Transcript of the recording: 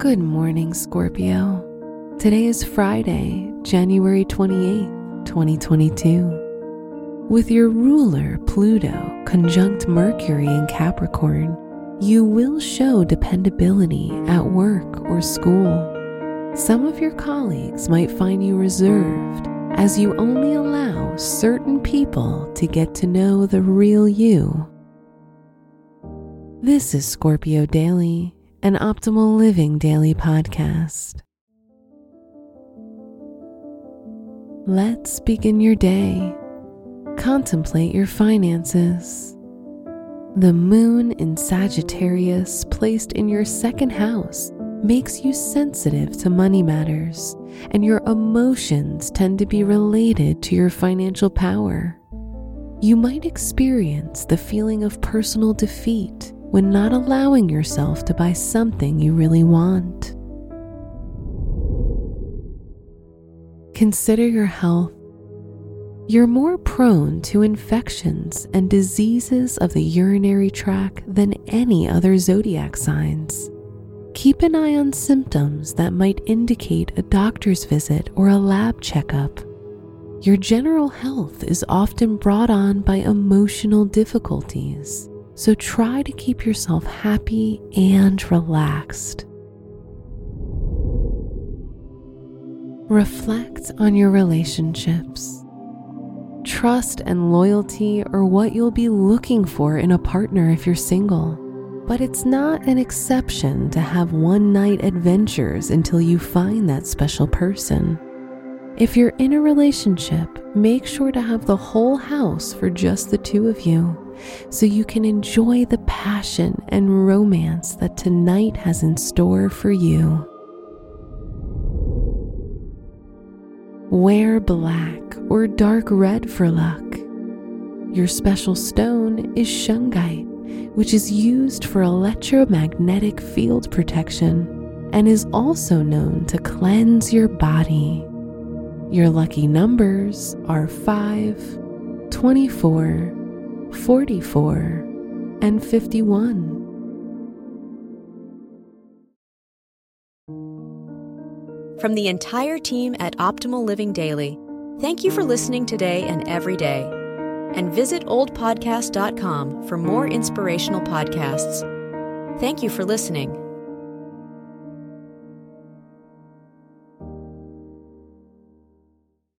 Good morning, Scorpio. Today is Friday, January 28th, 2022. With your ruler, Pluto, conjunct Mercury in Capricorn, you will show dependability at work or school. Some of your colleagues might find you reserved as you only allow certain people to get to know the real you. This is Scorpio Daily, an optimal living daily podcast. Let's begin your day. Contemplate your finances. The moon in Sagittarius, placed in your second house, makes you sensitive to money matters, and your emotions tend to be related to your financial power. You might experience the feeling of personal defeat when not allowing yourself to buy something you really want. Consider your health you're more prone to infections and diseases of the urinary tract than any other zodiac signs. Keep an eye on symptoms that might indicate a doctor's visit or a lab checkup. Your general health is often brought on by emotional difficulties, so try to keep yourself happy and relaxed. Reflect on your relationships Trust and loyalty are what you'll be looking for in a partner if you're single. But it's not an exception to have one night adventures until you find that special person. If you're in a relationship, make sure to have the whole house for just the two of you so you can enjoy the passion and romance that tonight has in store for you. Wear black or dark red for luck. Your special stone is shungite, which is used for electromagnetic field protection and is also known to cleanse your body. Your lucky numbers are 5, 24, 44, and 51. From the entire team at Optimal Living Daily, thank you for listening today and every day. And visit oldpodcast.com for more inspirational podcasts. Thank you for listening.